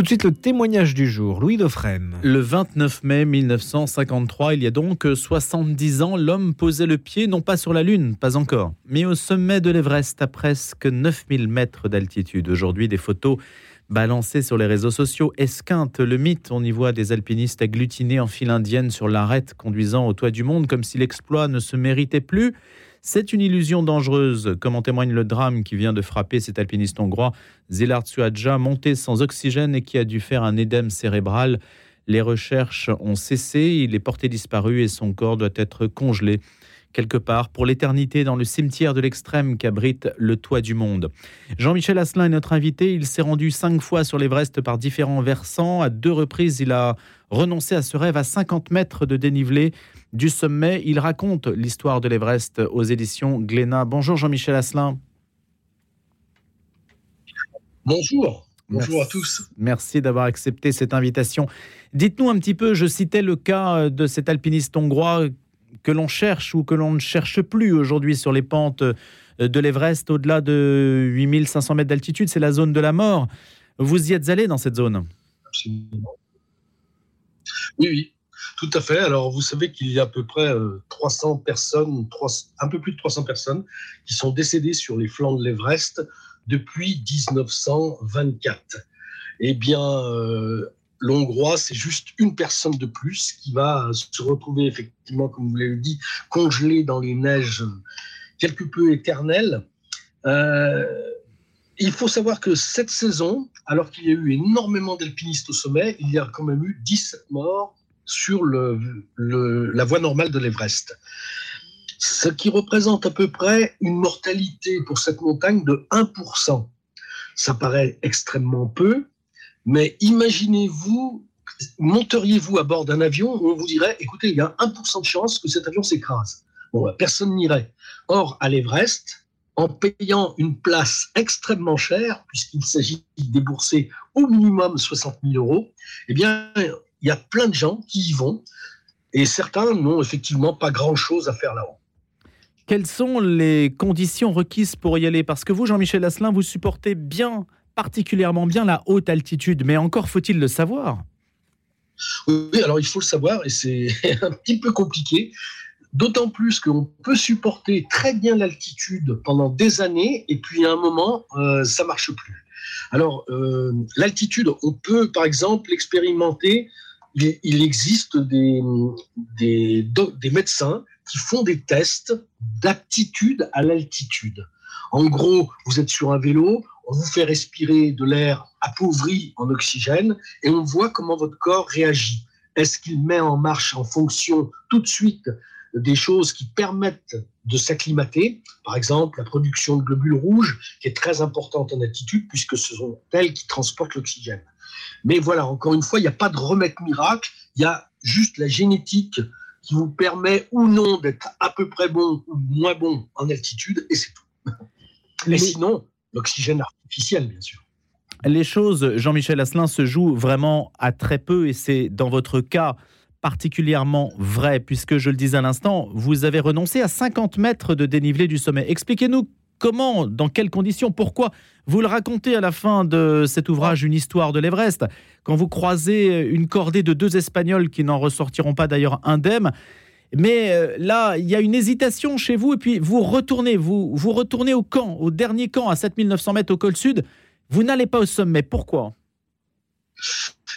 Tout de suite, le témoignage du jour, Louis Dauphren. Le 29 mai 1953, il y a donc 70 ans, l'homme posait le pied non pas sur la Lune, pas encore, mais au sommet de l'Everest à presque 9000 mètres d'altitude. Aujourd'hui, des photos balancées sur les réseaux sociaux esquintent le mythe. On y voit des alpinistes agglutinés en file indienne sur l'arête conduisant au toit du monde comme si l'exploit ne se méritait plus. C'est une illusion dangereuse, comme en témoigne le drame qui vient de frapper cet alpiniste hongrois, Zilard Suadja, monté sans oxygène et qui a dû faire un édème cérébral. Les recherches ont cessé, il est porté disparu et son corps doit être congelé quelque part pour l'éternité dans le cimetière de l'extrême qu'abrite le toit du monde. Jean-Michel Asselin est notre invité. Il s'est rendu cinq fois sur l'Everest par différents versants. À deux reprises, il a renoncé à ce rêve à 50 mètres de dénivelé du sommet. Il raconte l'histoire de l'Everest aux éditions Glénat. Bonjour Jean-Michel Asselin. Bonjour. Bonjour à tous. Merci d'avoir accepté cette invitation. Dites-nous un petit peu, je citais le cas de cet alpiniste hongrois que l'on cherche ou que l'on ne cherche plus aujourd'hui sur les pentes de l'Everest au-delà de 8500 mètres d'altitude, c'est la zone de la mort. Vous y êtes allé dans cette zone? Absolument. Oui, oui. Tout à fait. Alors, vous savez qu'il y a à peu près 300 euh, personnes, un peu plus de 300 personnes, qui sont décédées sur les flancs de l'Everest depuis 1924. Eh bien, euh, l'Hongrois, c'est juste une personne de plus qui va se retrouver effectivement, comme vous l'avez dit, congelé dans les neiges quelque peu éternelles. Euh, il faut savoir que cette saison, alors qu'il y a eu énormément d'alpinistes au sommet, il y a quand même eu 17 morts sur la voie normale de l'Everest. Ce qui représente à peu près une mortalité pour cette montagne de 1%. Ça paraît extrêmement peu, mais imaginez-vous, monteriez-vous à bord d'un avion où on vous dirait, écoutez, il y a 1% de chance que cet avion s'écrase. Bon, bah, personne n'irait. Or, à l'Everest, en payant une place extrêmement chère, puisqu'il s'agit de débourser au minimum 60 000 euros, eh bien, il y a plein de gens qui y vont et certains n'ont effectivement pas grand-chose à faire là-haut. Quelles sont les conditions requises pour y aller? Parce que vous, Jean-Michel Asselin, vous supportez bien, particulièrement bien la haute altitude, mais encore faut-il le savoir? Oui, alors il faut le savoir et c'est un petit peu compliqué. D'autant plus qu'on peut supporter très bien l'altitude pendant des années et puis à un moment, euh, ça marche plus. Alors, euh, l'altitude, on peut par exemple expérimenter il, existe des, des, médecins qui font des tests d'aptitude à l'altitude. En gros, vous êtes sur un vélo, on vous fait respirer de l'air appauvri en oxygène et on voit comment votre corps réagit. Est-ce qu'il met en marche en fonction tout de suite des choses qui permettent de s'acclimater, par exemple la production de globules rouges, qui est très importante en altitude, puisque ce sont elles qui transportent l'oxygène. Mais voilà, encore une fois, il n'y a pas de remède miracle, il y a juste la génétique qui vous permet ou non d'être à peu près bon ou moins bon en altitude, et c'est tout. Et sinon, l'oxygène artificiel, bien sûr. Les choses, Jean-Michel Asselin, se jouent vraiment à très peu, et c'est dans votre cas particulièrement vrai, puisque je le disais à l'instant, vous avez renoncé à 50 mètres de dénivelé du sommet. Expliquez-nous comment, dans quelles conditions, pourquoi Vous le racontez à la fin de cet ouvrage Une histoire de l'Everest, quand vous croisez une cordée de deux Espagnols qui n'en ressortiront pas d'ailleurs indemnes. Mais euh, là, il y a une hésitation chez vous, et puis vous retournez, vous, vous retournez au camp, au dernier camp à 7900 mètres au col sud. Vous n'allez pas au sommet. Pourquoi?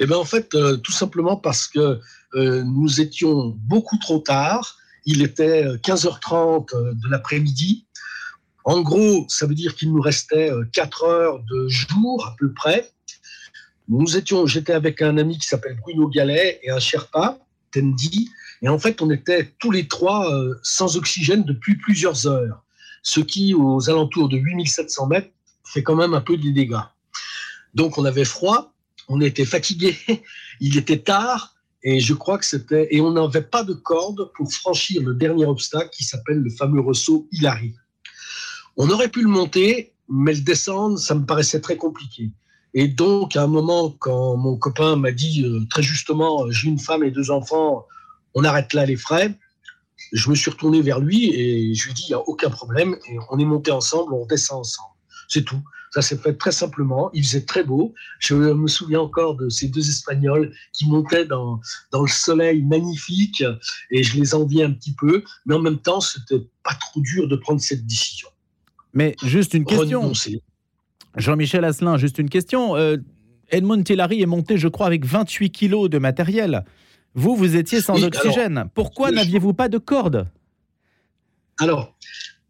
Eh bien, en fait, euh, tout simplement parce que euh, nous étions beaucoup trop tard. Il était 15h30 de l'après-midi. En gros, ça veut dire qu'il nous restait 4 euh, heures de jour à peu près. Nous étions, j'étais avec un ami qui s'appelle Bruno Gallet et un Sherpa, Tendi, et en fait, on était tous les trois euh, sans oxygène depuis plusieurs heures, ce qui, aux alentours de 8700 mètres, fait quand même un peu des dégâts. Donc, on avait froid, on était fatigué, il était tard, et je crois que c'était, et on n'avait pas de corde pour franchir le dernier obstacle qui s'appelle le fameux ressaut Hilary. On aurait pu le monter, mais le descendre, ça me paraissait très compliqué. Et donc, à un moment, quand mon copain m'a dit euh, très justement, euh, j'ai une femme et deux enfants, on arrête là les frais, je me suis retourné vers lui et je lui ai dit, il n'y a aucun problème, et on est monté ensemble, on redescend ensemble. C'est tout. Ça s'est fait très simplement. Il faisait très beau. Je me souviens encore de ces deux Espagnols qui montaient dans, dans le soleil magnifique et je les enviais un petit peu. Mais en même temps, c'était pas trop dur de prendre cette décision. Mais juste une question. Jean-Michel Asselin, juste une question. Euh, Edmond Tillary est monté, je crois, avec 28 kilos de matériel. Vous, vous étiez sans oxygène. Pourquoi n'aviez-vous pas de corde Alors,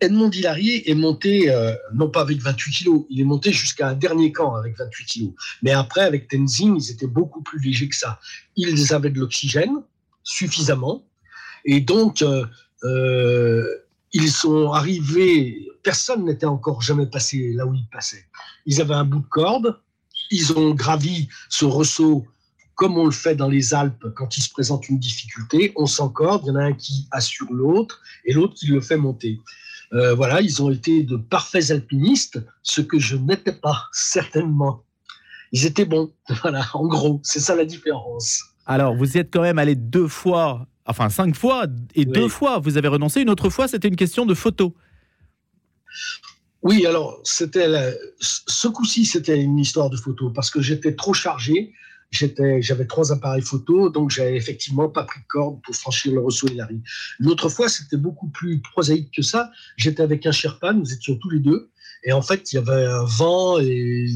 Edmond Hillary est monté, euh, non pas avec 28 kilos, il est monté jusqu'à un dernier camp avec 28 kilos. Mais après, avec Tenzing, ils étaient beaucoup plus légers que ça. Ils avaient de l'oxygène, suffisamment. Et donc, euh, euh, ils sont arrivés, personne n'était encore jamais passé là où ils passaient. Ils avaient un bout de corde, ils ont gravi ce ressaut comme on le fait dans les Alpes quand il se présente une difficulté, on s'encorde, il y en a un qui assure l'autre et l'autre qui le fait monter. Euh, voilà, ils ont été de parfaits alpinistes, ce que je n'étais pas, certainement. Ils étaient bons, voilà, en gros, c'est ça la différence. Alors, vous y êtes quand même allé deux fois, enfin cinq fois, et deux fois, vous avez renoncé. Une autre fois, c'était une question de photo. Oui, alors, c'était ce coup-ci, c'était une histoire de photo, parce que j'étais trop chargé j'avais trois appareils photo, donc j'avais effectivement pas pris de corde pour franchir le Rosso et Larry. L'autre fois, c'était beaucoup plus prosaïque que ça. J'étais avec un Sherpa, nous étions tous les deux. Et en fait, il y avait un vent et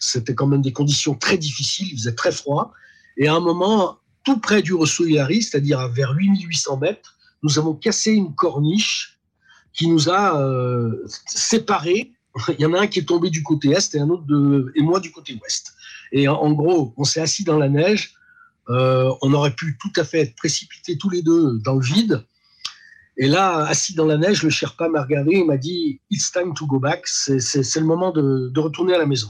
c'était quand même des conditions très difficiles. Il faisait très froid. Et à un moment, tout près du Rosso et Larry, c'est-à-dire vers 8800 mètres, nous avons cassé une corniche qui nous a euh, séparés. Il y en a un qui est tombé du côté est et un autre de, et moi du côté ouest. Et en, gros, on s'est assis dans la neige. Euh, on aurait pu tout à fait être précipités tous les deux dans le vide. Et là, assis dans la neige, le Sherpa m'a regardé et m'a dit It's time to go back. C'est le moment de, retourner à la maison.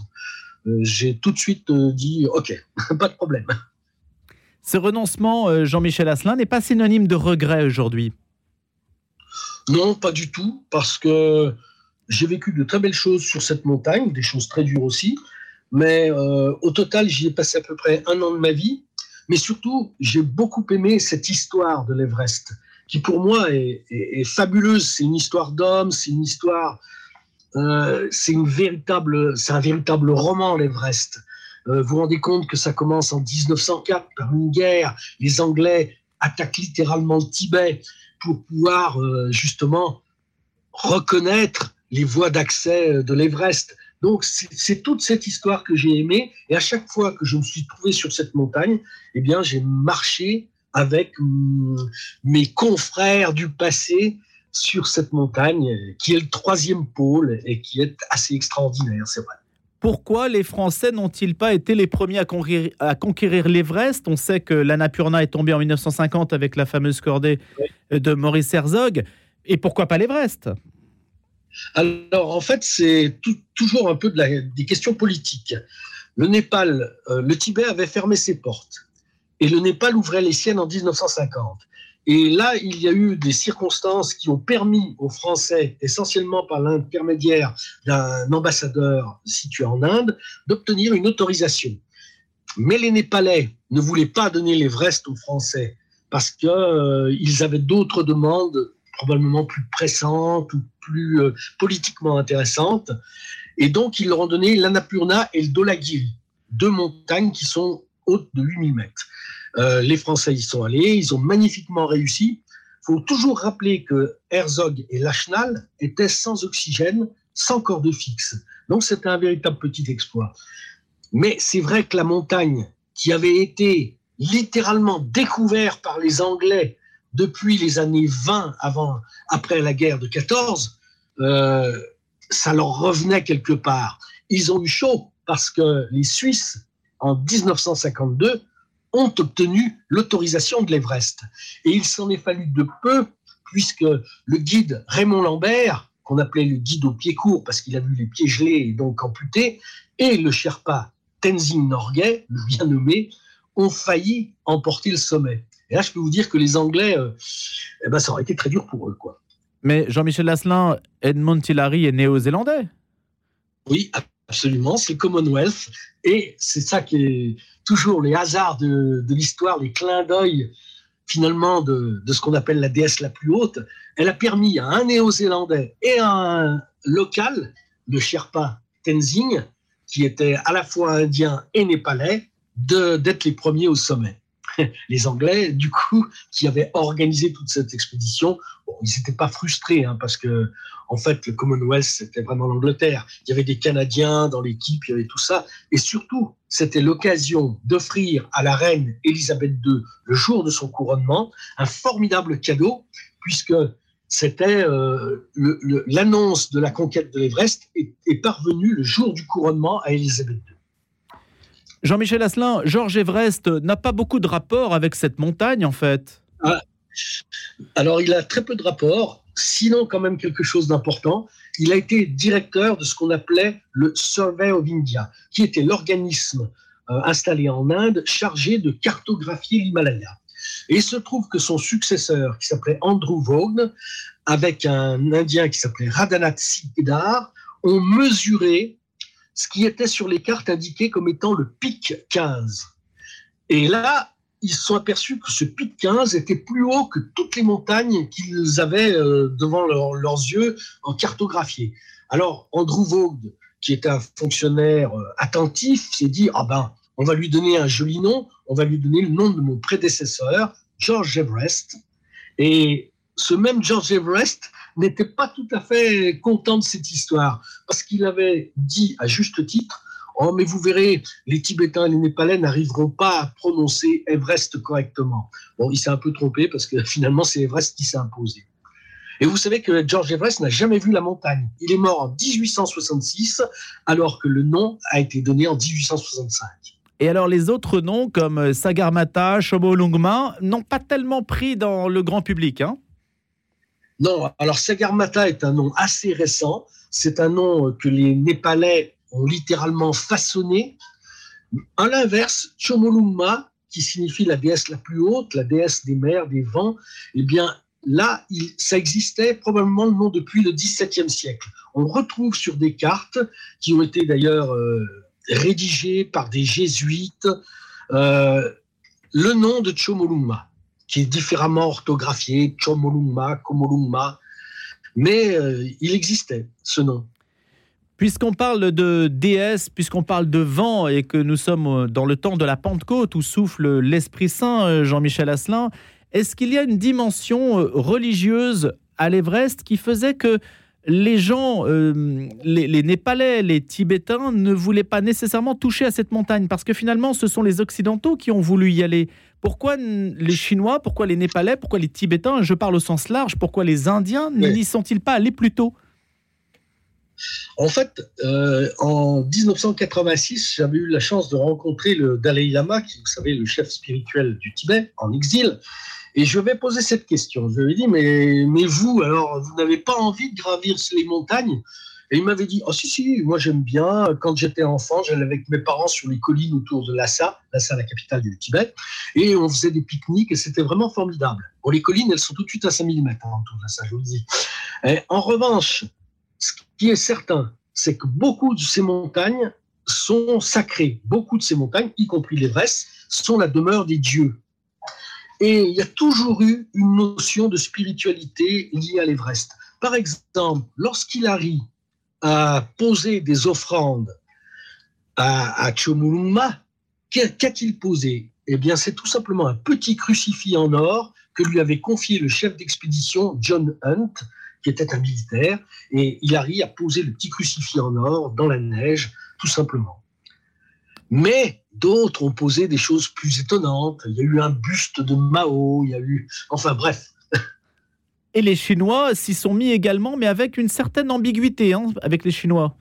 Euh, j'ai tout de suite euh, dit OK, pas de problème. Ce renoncement, Jean-Michel Asselin, n'est pas synonyme de regret aujourd'hui Non, pas du tout, parce que j'ai vécu de très belles choses sur cette montagne, des choses très dures aussi. Mais euh, au total, j'y ai passé à peu près un an de ma vie. Mais surtout, j'ai beaucoup aimé cette histoire de l'Everest, qui pour moi est, fabuleuse. C'est une histoire d'homme, c'est une histoire, euh, c'est une véritable, c'est un véritable roman l'Everest. Euh, vous vous rendez compte que ça commence en 1904 par une guerre. Les Anglais attaquent littéralement le Tibet pour pouvoir justement reconnaître les voies d'accès de l'Everest. Donc, c'est toute cette histoire que j'ai aimée. Et à chaque fois que je me suis trouvé sur cette montagne, eh bien, j'ai marché avec mm, mes confrères du passé sur cette montagne, qui est le troisième pôle et qui est assez extraordinaire, c'est vrai. Pourquoi les Français n'ont-ils pas été les premiers à conquérir, à conquérir l'Everest? On sait que l'Annapurna est tombée en 1950 avec la fameuse cordée de Maurice Herzog. Et pourquoi pas l'Everest? Alors, en fait, c'est toujours un peu des questions politiques. Le Népal, euh, le Tibet avait fermé ses portes et le Népal ouvrait les siennes en 1950. Et là, il y a eu des circonstances qui ont permis aux Français, essentiellement par l'intermédiaire d'un ambassadeur situé en Inde, d'obtenir une autorisation. Mais les Népalais ne voulaient pas donner l'Everest aux Français parce qu'ils euh, avaient d'autres demandes probablement plus pressantes ou plus euh, politiquement intéressantes. Et donc, ils leur ont donné l'Annapurna et le Dolagiri, deux montagnes qui sont hautes de 8000 mètres. Euh, les Français y sont allés, ils ont magnifiquement réussi. Il faut toujours rappeler que Herzog et Lachenal étaient sans oxygène, sans corde fixe. Donc, c'était un véritable petit exploit. Mais c'est vrai que la montagne, qui avait été littéralement découverte par les Anglais depuis les années 20, avant, après la guerre de 14, euh, ça leur revenait quelque part. Ils ont eu chaud parce que les Suisses, en 1952, ont obtenu l'autorisation de l'Everest. Et il s'en est fallu de peu, puisque le guide Raymond Lambert, qu'on appelait le guide au pied court parce qu'il a vu les pieds gelés et donc amputés, et le Sherpa Tenzing Norgay, le bien nommé, ont failli emporter le sommet. Et là, je peux vous dire que les Anglais, euh, eh ben, ça aurait été très dur pour eux. Quoi. Mais Jean-Michel Lasselin, Edmond Hillary est néo-zélandais Oui, absolument. C'est Commonwealth. Et c'est ça qui est toujours les hasards de, l'histoire, les clins d'œil finalement de, de ce qu'on appelle la déesse la plus haute. Elle a permis à un néo-zélandais et à un local, le Sherpa Tenzing, qui était à la fois indien et népalais, d'être les premiers au sommet. Les Anglais, du coup, qui avaient organisé toute cette expédition, ils n'étaient pas frustrés, hein, parce que, en fait, le Commonwealth, c'était vraiment l'Angleterre. Il y avait des Canadiens dans l'équipe, il y avait tout ça. Et surtout, c'était l'occasion d'offrir à la reine Elisabeth II, le jour de son couronnement, un formidable cadeau, puisque c'était euh, l'annonce de la conquête de l'Everest est, est parvenue le jour du couronnement à Elisabeth II. Jean-Michel Asselin, Georges Everest n'a pas beaucoup de rapport avec cette montagne, en fait. Ah, alors, il a très peu de rapport, sinon quand même quelque chose d'important. Il a été directeur de ce qu'on appelait le Survey of India, qui était l'organisme euh, installé en Inde chargé de cartographier l'Himalaya. Et il se trouve que son successeur, qui s'appelait Andrew Vaughan, avec un Indien qui s'appelait Radhanath Siddhar, ont mesuré ce qui était sur les cartes indiqué comme étant le pic 15. Et là, ils se sont aperçus que ce pic 15 était plus haut que toutes les montagnes qu'ils avaient euh, devant leurs yeux en cartographié. Alors, Andrew Vaughan, qui est un fonctionnaire euh, attentif, s'est dit Ah ben, on va lui donner un joli nom, on va lui donner le nom de mon prédécesseur, George Everest. Et ce même George Everest n'était pas tout à fait content de cette histoire, parce qu'il avait dit à juste titre Oh, mais vous verrez, les Tibétains et les Népalais n'arriveront pas à prononcer Everest correctement. Bon, il s'est un peu trompé parce que finalement, c'est Everest qui s'est imposé. Et vous savez que George Everest n'a jamais vu la montagne. Il est mort en 1866, alors que le nom a été donné en 1865. Et alors les autres noms comme Sagarmatha, Chomolungma n'ont pas tellement pris dans le grand public, hein? Non, alors Sagarmatha est un nom assez récent. C'est un nom que les Népalais ont littéralement façonné. À l'inverse, Chomolungma, qui signifie la déesse la plus haute, la déesse des mers, des vents, eh bien là, ça existait probablement le nom depuis le XVIIe siècle. On retrouve sur des cartes qui ont été d'ailleurs euh, rédigées par des jésuites euh, le nom de Chomolungma, qui est différemment orthographié, Chomolungma, Komolungma, mais euh, il existait ce nom. Puisqu'on parle de déesse, puisqu'on parle de vent et que nous sommes euh, dans le temps de la Pentecôte où souffle l'Esprit Saint, euh, Jean-Michel Asselin, est-ce qu'il y a une dimension religieuse à l'Everest qui faisait que les gens, les, Népalais, les Tibétains ne voulaient pas nécessairement toucher à cette montagne parce que finalement ce sont les Occidentaux qui ont voulu y aller. Pourquoi les Chinois, pourquoi les Népalais, pourquoi les Tibétains, je parle au sens large, pourquoi les Indiens n'y sont-ils pas allés plus tôt? En fait, euh, en 1986, j'avais eu la chance de rencontrer le Dalai Lama, qui, vous savez, le chef spirituel du Tibet, en exil. Et je vais poser cette question. Je lui ai dit, mais, vous, alors, vous n'avez pas envie de gravir les montagnes? Et il m'avait dit, oh si, si, moi j'aime bien. Quand j'étais enfant, j'allais avec mes parents sur les collines autour de Lhasa, Lhasa, la capitale du Tibet, et on faisait des pique-niques et c'était vraiment formidable. Bon, les collines, elles sont tout de suite à 5000 mètres hein, autour de Lhasa, je vous le dis. en revanche, ce qui est certain, c'est que beaucoup de ces montagnes sont sacrées. Beaucoup de ces montagnes, y compris l'Everest, sont la demeure des dieux. Et il y a toujours eu une notion de spiritualité liée à l'Everest. Par exemple, lorsqu'il arrive à poser des offrandes à, à qu'a-t-il posé? Eh bien, c'est tout simplement un petit crucifix en or que lui avait confié le chef d'expédition John Hunt qui était un militaire, et il arrive à poser le petit crucifix en or dans la neige, tout simplement. Mais d'autres ont posé des choses plus étonnantes. Il y a eu un buste de Mao, il y a eu... Enfin bref. Et les Chinois s'y sont mis également, mais avec une certaine ambiguïté, hein, avec les Chinois.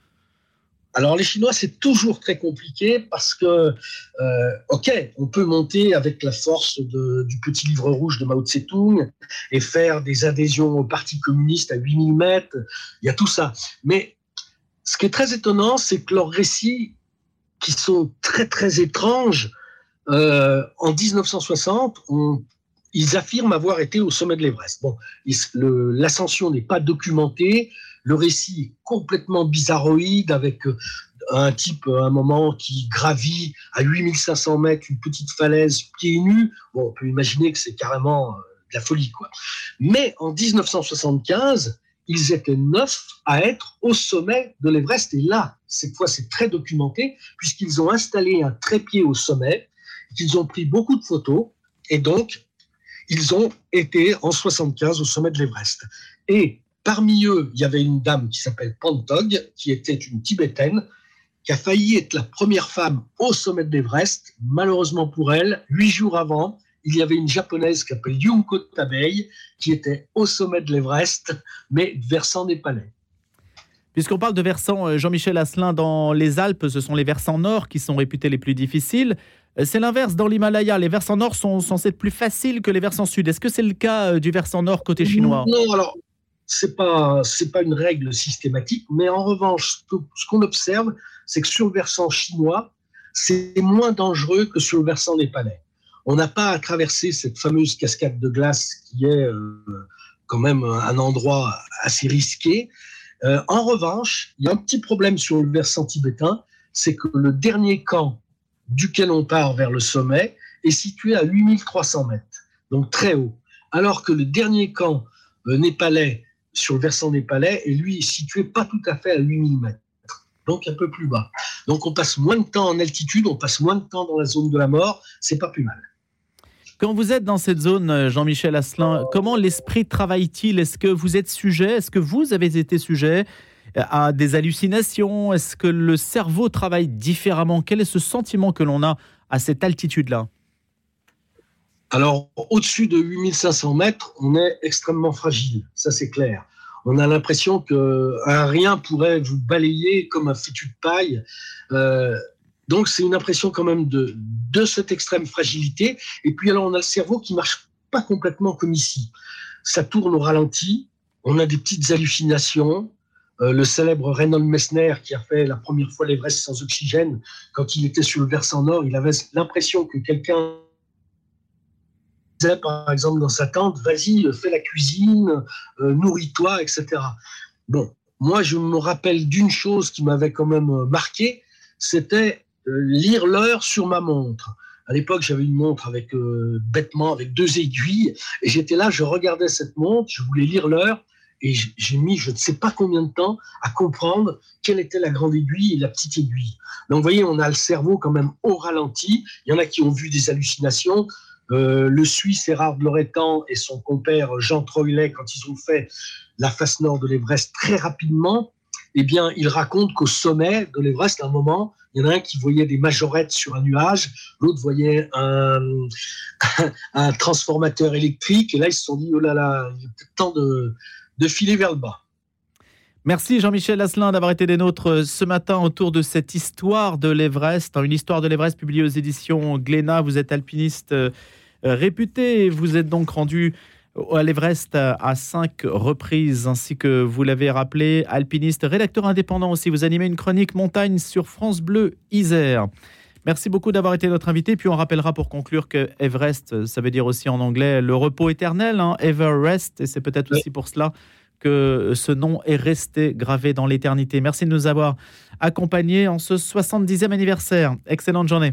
Alors les Chinois, c'est toujours très compliqué parce que, euh, ok, on peut monter avec la force du petit livre rouge de Mao Tse-tung et faire des adhésions au Parti communiste à 8000 mètres, il y a tout ça. Mais ce qui est très étonnant, c'est que leurs récits, qui sont très très étranges, euh, en 1960, ils affirment avoir été au sommet de l'Everest. Bon, l'ascension n'est pas documentée, le récit est complètement bizarroïde avec euh, un type à un moment qui gravit à 8500 mètres une petite falaise pieds nus. Bon, on peut imaginer que c'est carrément euh, de la folie, quoi. Mais en 1975, ils étaient neuf à être au sommet de l'Everest. Et là, cette fois, c'est très documenté, puisqu'ils ont installé un trépied au sommet, qu'ils ont pris beaucoup de photos, et donc, ils ont été en 75 au sommet de l'Everest. Et parmi eux, il y avait une dame qui s'appelle Pantog, qui était une Tibétaine, qui a failli être la première femme au sommet de l'Everest. Malheureusement pour elle, huit jours avant, il y avait une japonaise qui s'appelle Yunko Tabei, qui était au sommet de l'Everest, mais versant népalais. Puisqu'on parle de versants, euh, Jean-Michel Asselin, dans les Alpes, ce sont les versants nord qui sont réputés les plus difficiles. Euh, c'est l'inverse, dans l'Himalaya, les versants nord sont censés être plus faciles que les versants sud. Est-ce que c'est le cas euh, du versant nord côté chinois? Non, alors, c'est pas, c'est pas une règle systématique, mais en revanche, ce qu'on observe, c'est que sur le versant chinois, c'est moins dangereux que sur le versant népalais. On n'a pas à traverser cette fameuse cascade de glace qui est euh, quand même un endroit assez risqué. Euh, en revanche, il y a un petit problème sur le versant tibétain, c'est que le dernier camp duquel on part vers le sommet est situé à 8300 mètres, donc très haut. Alors que le dernier camp euh, népalais sur le versant népalais est lui situé pas tout à fait à 8000 mètres, donc un peu plus bas. Donc on passe moins de temps en altitude, on passe moins de temps dans la zone de la mort, c'est pas plus mal. Quand vous êtes dans cette zone, euh, Jean-Michel Asselin, comment l'esprit travaille-t-il? Est-ce que vous êtes sujet? Est-ce que vous avez été sujet à des hallucinations? Est-ce que le cerveau travaille différemment? Quel est ce sentiment que l'on a à cette altitude-là? Alors, au-dessus de 8500 mètres, on est extrêmement fragile, ça c'est clair. On a l'impression qu'un rien pourrait vous balayer comme un fétu de paille. Euh, donc, c'est une impression quand même de, cette extrême fragilité. Et puis, alors, on a le cerveau qui marche pas complètement comme ici. Ça tourne au ralenti. On a des petites hallucinations. Euh, le célèbre Reynold Messner, qui a fait la première fois l'Everest sans oxygène, quand il était sur le versant nord, il avait l'impression que quelqu'un disait, par exemple, dans sa tente, vas-y, fais la cuisine, euh, nourris-toi, etc. Bon, moi, je me rappelle d'une chose qui m'avait quand même marqué, c'était euh, lire l'heure sur ma montre. À l'époque, j'avais une montre avec euh, bêtement avec deux aiguilles et j'étais là, je regardais cette montre, je voulais lire l'heure et j'ai mis je ne sais pas combien de temps à comprendre quelle était la grande aiguille et la petite aiguille. Donc vous voyez, on a le cerveau quand même au ralenti. Il y en a qui ont vu des hallucinations. Euh, le Suisse Erard Loretan et son compère Jean Troilet, quand ils ont fait la face nord de l'Everest très rapidement, eh bien, ils racontent qu'au sommet de l'Everest, à un moment, il y en a un qui voyait des majorettes sur un nuage, l'autre voyait un, transformateur électrique, et là, ils se sont dit, oh là là, il est temps de, filer vers le bas. Merci Jean-Michel Asselin d'avoir été des nôtres ce matin autour de cette histoire de l'Everest, une histoire de l'Everest publiée aux éditions Glénat. Vous êtes alpiniste euh, réputé et vous êtes donc rendu à l'Everest à cinq reprises, ainsi que vous l'avez rappelé, alpiniste, rédacteur indépendant aussi. Vous animez une chronique montagne sur France Bleu Isère. Merci beaucoup d'avoir été notre invité. Puis on rappellera pour conclure que Everest, ça veut dire aussi en anglais le repos éternel, hein, Everest, et c'est peut-être aussi pour cela que ce nom est resté gravé dans l'éternité. Merci de nous avoir accompagnés en ce 70e anniversaire. Excellente journée.